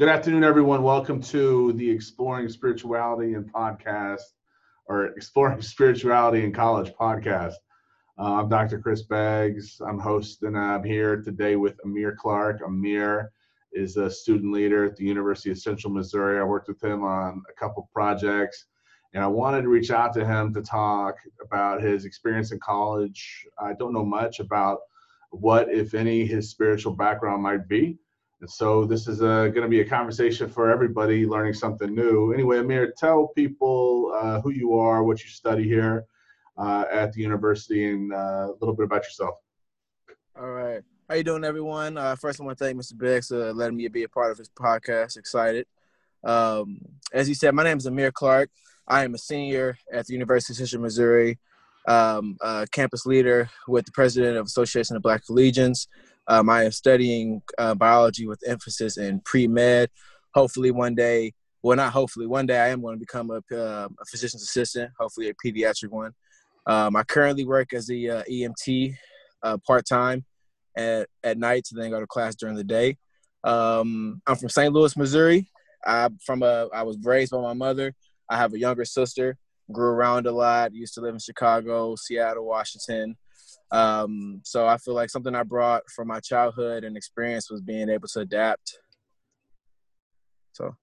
Good afternoon, everyone. Welcome to the Exploring Spirituality and Podcast, or Exploring Spirituality in College podcast. Uh, I'm Dr. Chris Beggs. I'm host, and I'm here today with Amir Clark. Amir is a student leader at the University of Central Missouri. I worked with him on a couple projects, and I wanted to reach out to him to talk about his experience in college. I don't know much about what, if any, his spiritual background might be and so this is uh, going to be a conversation for everybody learning something new. Anyway, Amir, tell people uh, who you are, what you study here uh, at the university, and uh, a little bit about yourself. All right. How you doing, everyone? Uh, first, I want to thank Mr. Biggs for letting me be a part of his podcast. Excited. Um, as you said, my name is Amir Clark. I am a senior at the University of Central Missouri, um, campus leader with the president of Association of Black Collegians. Um, I am studying uh, biology with emphasis in pre med. Hopefully, one day, well, not hopefully, one day I am going to become a, uh, a physician's assistant, hopefully, a pediatric one. Um, I currently work as the uh, EMT uh, part time at, at night, so then go to class during the day. Um, I'm from St. Louis, Missouri. I from a I was raised by my mother. I have a younger sister. Grew around a lot. Used to live in Chicago, Seattle, Washington. Um, so I feel like something I brought from my childhood and experience was being able to adapt. So,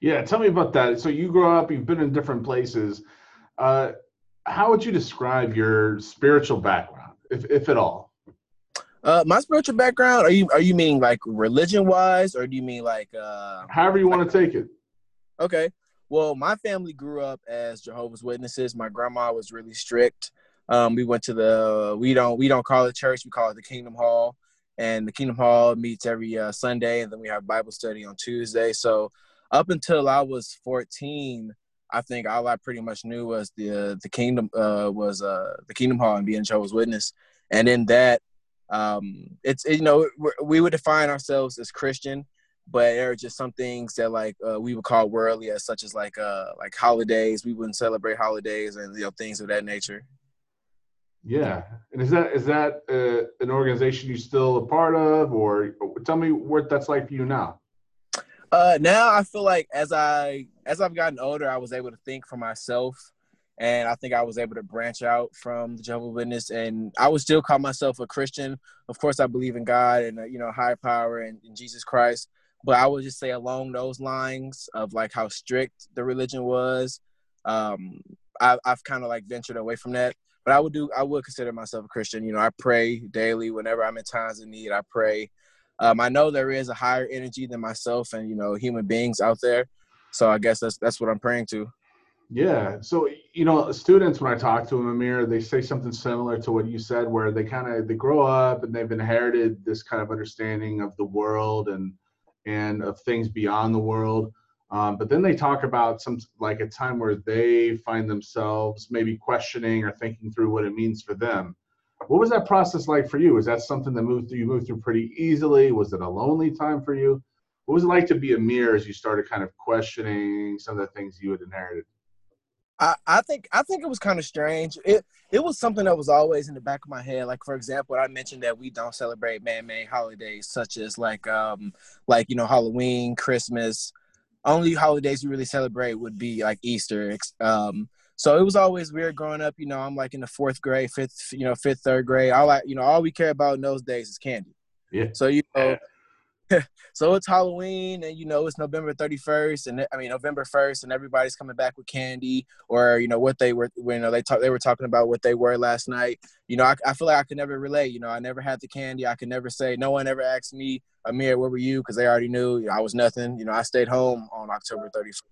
yeah, tell me about that. So you grow up, you've been in different places. Uh, how would you describe your spiritual background, if if at all? Uh, my spiritual background. Are you are you meaning like religion wise, or do you mean like uh, however you want to take it? Okay. Well, my family grew up as Jehovah's Witnesses. My grandma was really strict. Um, we went to the we don't we don't call it church, we call it the Kingdom Hall, and the Kingdom Hall meets every uh, Sunday, and then we have Bible study on Tuesday. So up until I was 14, I think all I pretty much knew was the uh, the Kingdom uh, was uh, the Kingdom Hall and being Jehovah's Witness, and in that, um, it's you know we would define ourselves as Christian, but there are just some things that like uh, we would call worldly, as such as like uh like holidays. We wouldn't celebrate holidays and you know things of that nature. Yeah, and is that is that uh, an organization you still a part of, or tell me what that's like for you now? Uh, now I feel like as I as I've gotten older, I was able to think for myself, and I think I was able to branch out from the Jehovah's Witness, and I would still call myself a Christian. Of course, I believe in God and uh, you know higher power and, and Jesus Christ, but I would just say along those lines of like how strict the religion was. Um, I, I've kind of like ventured away from that but I would do I would consider myself a Christian. You know, I pray daily whenever I'm in times of need. I pray. Um, I know there is a higher energy than myself and you know human beings out there, so I guess that's that's what I'm praying to. Yeah. So you know, students when I talk to them, Amir, they say something similar to what you said, where they kind of they grow up and they've inherited this kind of understanding of the world and and of things beyond the world um, but then they talk about some like a time where they find themselves maybe questioning or thinking through what it means for them. What was that process like for you? Was that something that moved through you moved through pretty easily? Was it a lonely time for you? What was it like to be Amir as you started kind of questioning some of the things you had inherited? I, I think I think it was kind of strange. It it was something that was always in the back of my head. Like for example, I mentioned that we don't celebrate man-made holidays such as like um like you know Halloween, Christmas, only holidays we really celebrate would be like Easter. Um, so it was always weird growing up. You know, I'm like in the fourth grade, fifth, you know, fifth, third grade. All I, you know, all we care about in those days is candy. Yeah. So you know, so it's Halloween, and you know it's November 31st, and I mean November 1st, and everybody's coming back with candy, or you know what they were, you know they talk, they were talking about what they were last night. You know, I, I feel like I could never relate. You know, I never had the candy. I could never say. No one ever asked me, Amir, where were you? Because they already knew you know, I was nothing. You know, I stayed home on October 31st.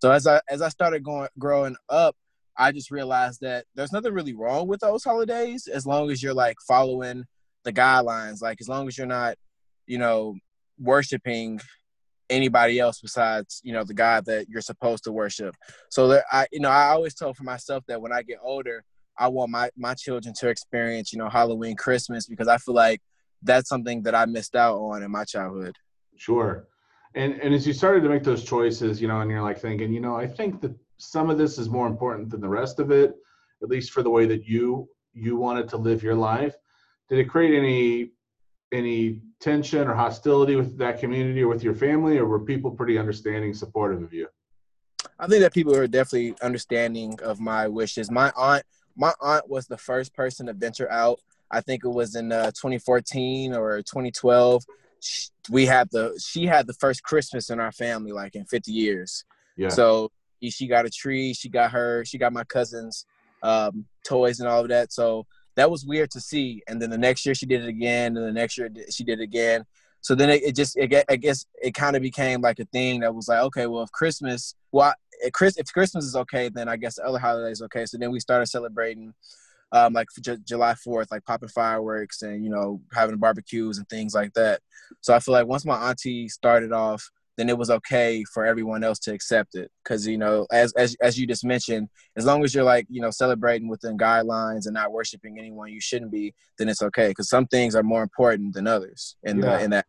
So as I as I started going growing up, I just realized that there's nothing really wrong with those holidays as long as you're like following the guidelines. Like as long as you're not you know, worshiping anybody else besides you know the God that you're supposed to worship. So that I you know I always tell for myself that when I get older, I want my my children to experience you know Halloween, Christmas because I feel like that's something that I missed out on in my childhood. Sure. And and as you started to make those choices, you know, and you're like thinking, you know, I think that some of this is more important than the rest of it, at least for the way that you you wanted to live your life. Did it create any any tension or hostility with that community or with your family, or were people pretty understanding, supportive of you? I think that people were definitely understanding of my wishes. My aunt, my aunt was the first person to venture out. I think it was in uh, 2014 or 2012. She, we had the she had the first Christmas in our family like in 50 years. Yeah. So she got a tree. She got her. She got my cousins um, toys and all of that. So that was weird to see. And then the next year she did it again, and the next year she did it again. So then it, it just, it, I guess it kind of became like a thing that was like, okay, well, if Christmas, well, if Christmas is okay, then I guess the other holidays okay. So then we started celebrating, um, like J- July Fourth, like popping fireworks and you know having barbecues and things like that. So I feel like once my auntie started off then it was okay for everyone else to accept it. Because you know as, as as you just mentioned as long as you're like you know celebrating within guidelines and not worshiping anyone you shouldn't be then it's okay. Because some things are more important than others in yeah. the in that.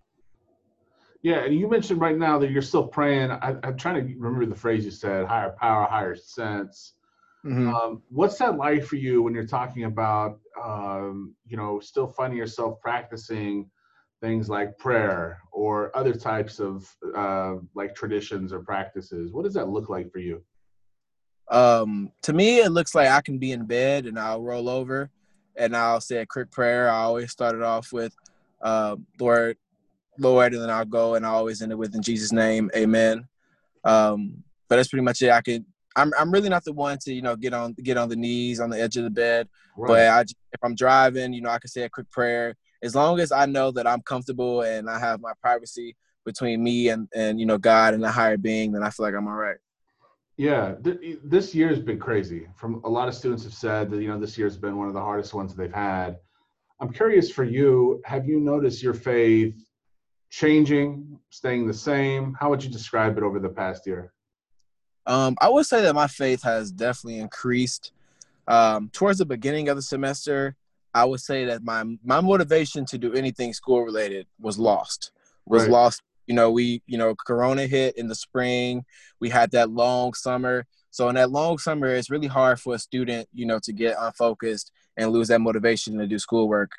Yeah and you mentioned right now that you're still praying. I, am trying to remember the phrase you said higher power higher sense. Mm-hmm. um, what's that like for you when you're talking about um, you know still finding yourself practicing things like prayer or other types of uh, like traditions or practices. What does that look like for you? Um, to me it looks like i can be in bed and i'll roll over and i'll say a quick prayer. I always start it off with uh, lord lord and then i'll go and i always end it with in jesus name amen. Um, but that's pretty much it. I could I'm, I'm really not the one to you know get on get on the knees on the edge of the bed right. but I, if i'm driving you know i can say a quick prayer as long as I know that I'm comfortable and I have my privacy between me and and you know God and the higher being, then I feel like I'm all right. Yeah, th- this year has been crazy. From a lot of students have said that you know this year has been one of the hardest ones they've had. I'm curious for you, have you noticed your faith changing, staying the same? How would you describe it over the past year? Um, I would say that my faith has definitely increased. Um, towards the beginning of the semester, I would say that my my motivation to do anything school related was lost. Was right. lost. You know, we you know Corona hit in the spring. We had that long summer. So in that long summer, it's really hard for a student, you know, to get unfocused and lose that motivation to do schoolwork,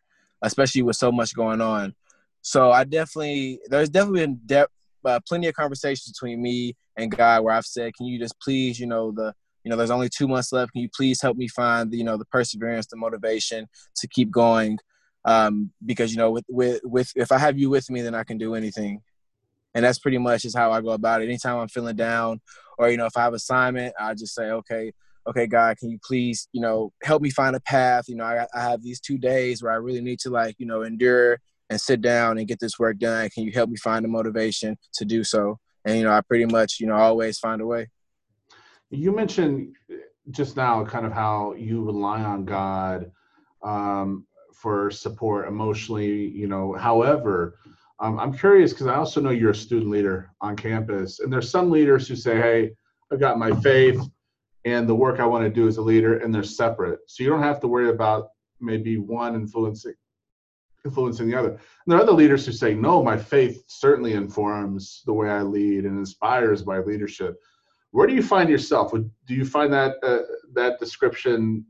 especially with so much going on. So I definitely there's definitely been de- uh, plenty of conversations between me and God where I've said, can you just please, you know, the you know there's only two months left. Can you please help me find the, you know the perseverance the motivation to keep going? Um, because you know with, with with if i have you with me then i can do anything. And that's pretty much is how i go about it. Anytime i'm feeling down or you know if i have assignment i just say okay okay god can you please you know help me find a path? You know I, I have these two days where i really need to like you know endure and sit down and get this work done. Can you help me find the motivation to do so? And you know i pretty much you know always find a way you mentioned just now kind of how you rely on God um, for support emotionally, you know, however, um, I'm curious because I also know you're a student leader on campus, and there's some leaders who say, "Hey, I've got my faith, and the work I want to do as a leader, and they're separate, so you don't have to worry about maybe one influencing influencing the other." And there are other leaders who say, "No, my faith certainly informs the way I lead and inspires my leadership." Where do you find yourself? Do you find that uh, that description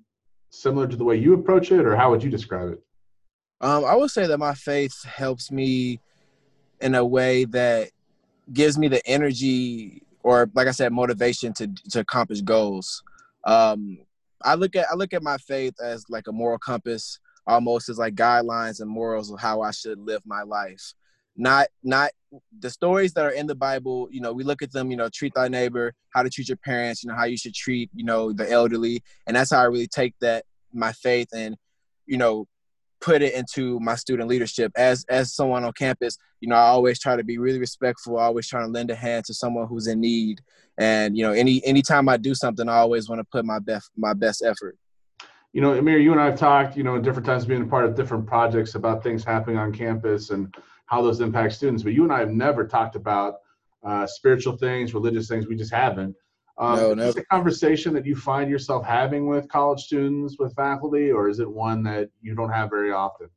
similar to the way you approach it, or how would you describe it? Um, I would say that my faith helps me in a way that gives me the energy, or like I said, motivation to to accomplish goals. Um, I look at I look at my faith as like a moral compass, almost as like guidelines and morals of how I should live my life not not the stories that are in the bible you know we look at them you know treat thy neighbor how to treat your parents you know how you should treat you know the elderly. And that's how i really take that my faith and you know put it into my student leadership. As as someone on campus you know i always try to be really respectful. I always trying to lend a hand to someone who's in need. And you know any anytime i do something i always want to put my best my best effort. You know amir you and i've talked you know in different times being a part of different projects about things happening on campus. And how those impact students. But you and I have never talked about uh, spiritual things, religious things. We just haven't. Um, no, no. Is it a conversation that you find yourself having with college students, with faculty, or is it one that you don't have very often?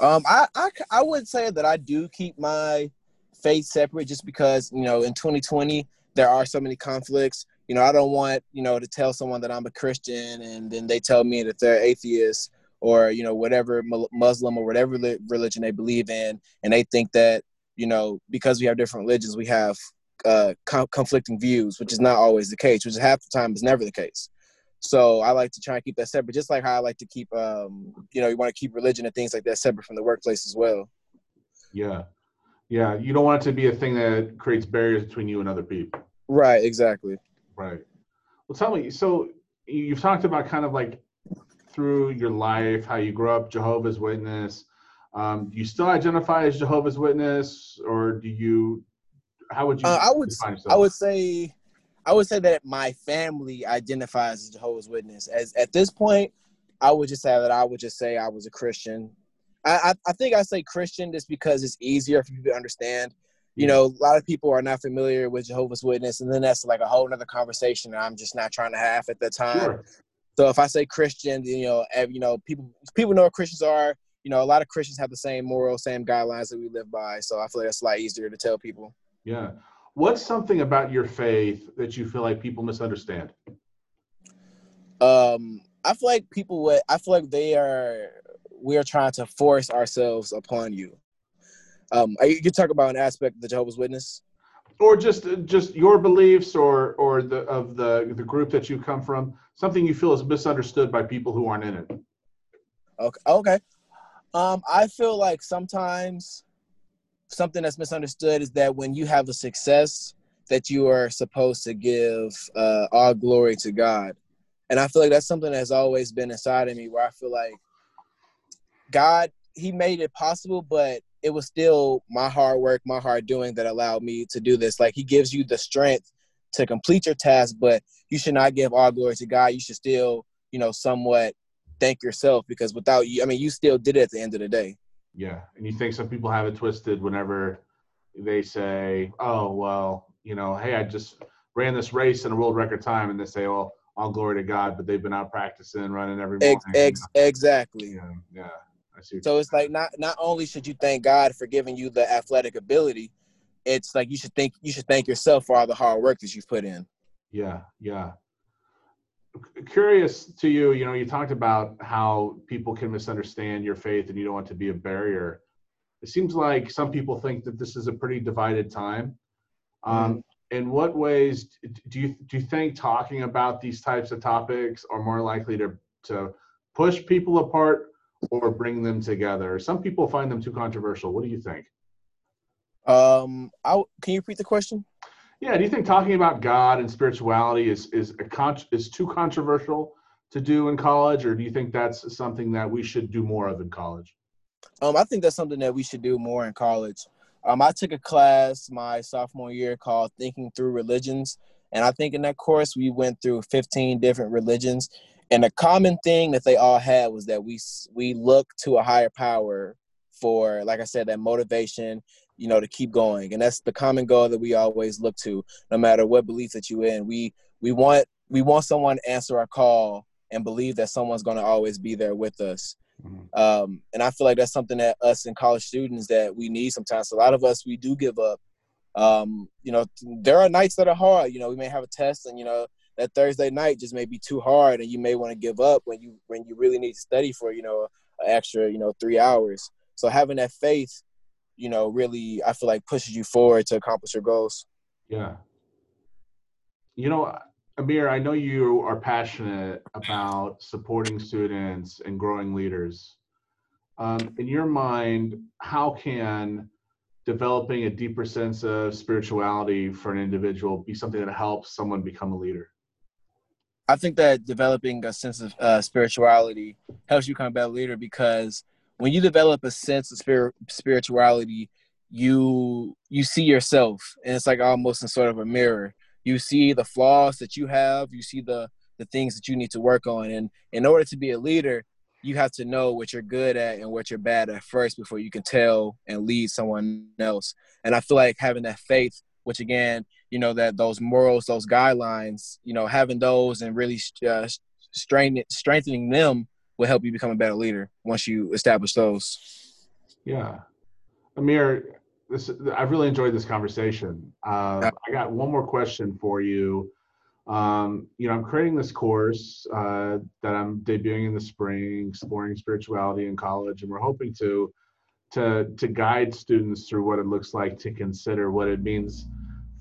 Um, I, I, I would say that I do keep my faith separate just because, you know, in 2020, there are so many conflicts. You know, I don't want, you know, to tell someone that I'm a Christian and then they tell me that they're atheists or you know whatever Muslim or whatever religion they believe in, and they think that you know because we have different religions, we have uh, conflicting views, which is not always the case. Which half the time is never the case. So I like to try and keep that separate, just like how I like to keep, um, you know, you want to keep religion and things like that separate from the workplace as well. Yeah, yeah. You don't want it to be a thing that creates barriers between you and other people. Right. Exactly. Right. Well, tell me. So you've talked about kind of like through your life how you grew up Jehovah's Witness. Um, do you still identify as Jehovah's Witness, or do you? How would you? Uh, I would. I would say I would say that my family identifies as Jehovah's Witness. As at this point, I would just say that I would just say I was a Christian. I, I, I think I say Christian just because it's easier for people to understand. You know, a lot of people are not familiar with Jehovah's Witness, and then that's like a whole other conversation that I'm just not trying to have at the time. Sure. So if I say Christian, you know, you know, people people know what Christians are. You know, a lot of Christians have the same morals, same guidelines that we live by. So I feel like that's a lot easier to tell people. Yeah what's something about your faith that you feel like people misunderstand? Um, I feel like people would. I feel like they are. We are trying to force ourselves upon you. Um, you can talk about an aspect of the Jehovah's Witness, or just just your beliefs, or or the of the the group that you come from. Something you feel is misunderstood by people who aren't in it. Okay. Okay. Um, I feel like sometimes something that's misunderstood is that when you have a success, that you are supposed to give uh, all glory to God. And I feel like that's something that's always been inside of me where I feel like God, He made it possible, but it was still my hard work, my hard doing that allowed me to do this. Like He gives you the strength to complete your task, but you should not give all glory to God. You should still, you know, somewhat thank yourself because without you, I mean, you still did it at the end of the day. Yeah, and you think some people have it twisted whenever they say, "Oh, well, you know, hey, I just ran this race in a world record time," and they say, well, all glory to God," but they've been out practicing, running every morning. Ex- ex- exactly. Yeah, yeah. So it's like not not only should you thank God for giving you the athletic ability, it's like you should think you should thank yourself for all the hard work that you've put in. Yeah, yeah. Curious to you you know you talked about how people can misunderstand your faith and you don't want to be a barrier. It seems like some people think that this is a pretty divided time. Um, mm in what ways do you do you think talking about these types of topics are more likely to to push people apart or bring them together some people find them too controversial what do you think um I, can you repeat the question yeah, do you think talking about God and spirituality is is a con- is too controversial to do in college, or do you think that's something that we should do more of in college? Um, I think that's something that we should do more in college. Um, I took a class my sophomore year called Thinking Through Religions, and I think in that course we went through 15 different religions, and the common thing that they all had was that we we look to a higher power for, like I said, that motivation you know to keep going. And that's the common goal that we always look to no matter what belief that you in. We we want we want someone to answer our call and believe that someone's going to always be there with us. Mm-hmm. um, and i feel like that's something that us and college students that we need sometimes. A lot of us we do give up. Um, you know there are nights that are hard. You know we may have a test and you know that thursday night just may be too hard and you may want to give up when you when you really need to study for you know an extra you know three hours so having that faith you know, really, I feel like pushes you forward to accomplish your goals. Yeah. You know, Amir, I know you are passionate about supporting students and growing leaders. Um, in your mind, how can developing a deeper sense of spirituality for an individual be something that helps someone become a leader? I think that developing a sense of uh, spirituality helps you become a better leader because when you develop a sense of spirit, spirituality, you you see yourself, and it's like almost in sort of a mirror. You see the flaws that you have. You see the the things that you need to work on, and in order to be a leader, you have to know what you're good at and what you're bad at first before you can tell and lead someone else. And I feel like having that faith, which again, you know, that those morals, those guidelines, you know, having those and really uh, strengthening strengthening them will help you become a better leader once you establish those. Yeah, Amir, this I've really enjoyed this conversation. Uh, I got one more question for you. Um, you know, I'm creating this course uh, that I'm debuting in the spring, exploring spirituality in college, and we're hoping to to to guide students through what it looks like to consider what it means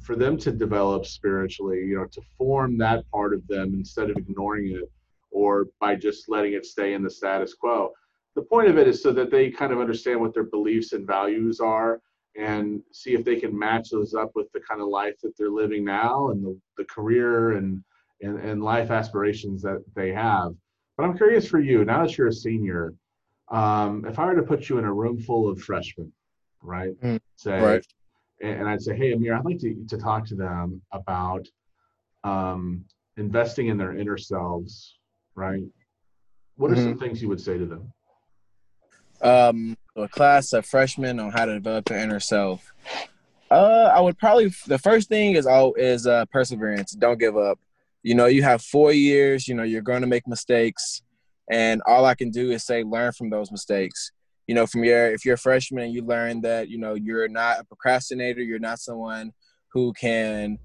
for them to develop spiritually. You know, to form that part of them instead of ignoring it or by just letting it stay in the status quo. The point of it is so that they kind of understand what their beliefs and values are and see if they can match those up with the kind of life that they're living now and the, the career and, and, and life aspirations that they have. But I'm curious for you, now that you're a senior, um, if I were to put you in a room full of freshmen, right? Mm, say, right. And I'd say, hey, Amir, I'd like to, to talk to them about um, investing in their inner selves, right? What are some things you would say to them? um, a class of freshmen on how to develop their inner self. Uh, I would probably the first thing is all is uh, perseverance. Don't give up. You know, you have four years. You know, you're going to make mistakes, and all I can do is say learn from those mistakes. You know, from your if you're a freshman, you learn that you know you're not a procrastinator. You're not someone who can,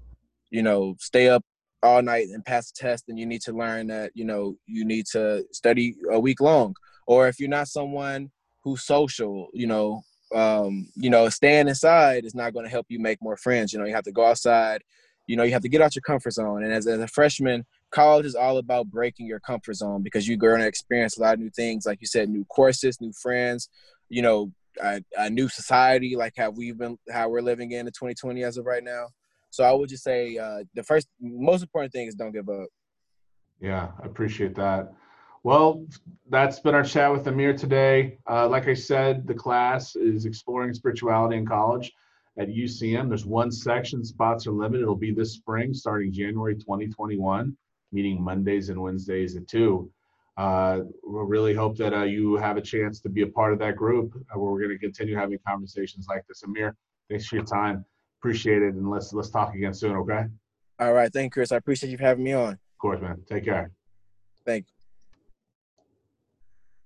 you know, stay up all night and pass a test. And you need to learn that you know you need to study a week long. Or if you're not someone who's social, you know, um, you know, staying inside is not going to help you make more friends. You know, you have to go outside. You know, you have to get out your comfort zone. And as, as a freshman, college is all about breaking your comfort zone because you're going to experience a lot of new things. Like you said, new courses, new friends. You know, a, a new society, like how we've been, how we're living in in 2020 as of right now. So I would just say uh, the first, most important thing is don't give up. Yeah, I appreciate that. Well, that's been our chat with Amir today. Uh, like I said, the class is exploring spirituality in college at UCM. There's one section, spots are limited. It'll be this spring, starting January 2021, meeting Mondays and Wednesdays at 2. Uh, we really hope that uh, you have a chance to be a part of that group uh, where we're going to continue having conversations like this. Amir, thanks for your time. Appreciate it. And let's let's talk again soon, okay? All right. Thank you, Chris. I appreciate you having me on. Of course, man. Take care. Thank you.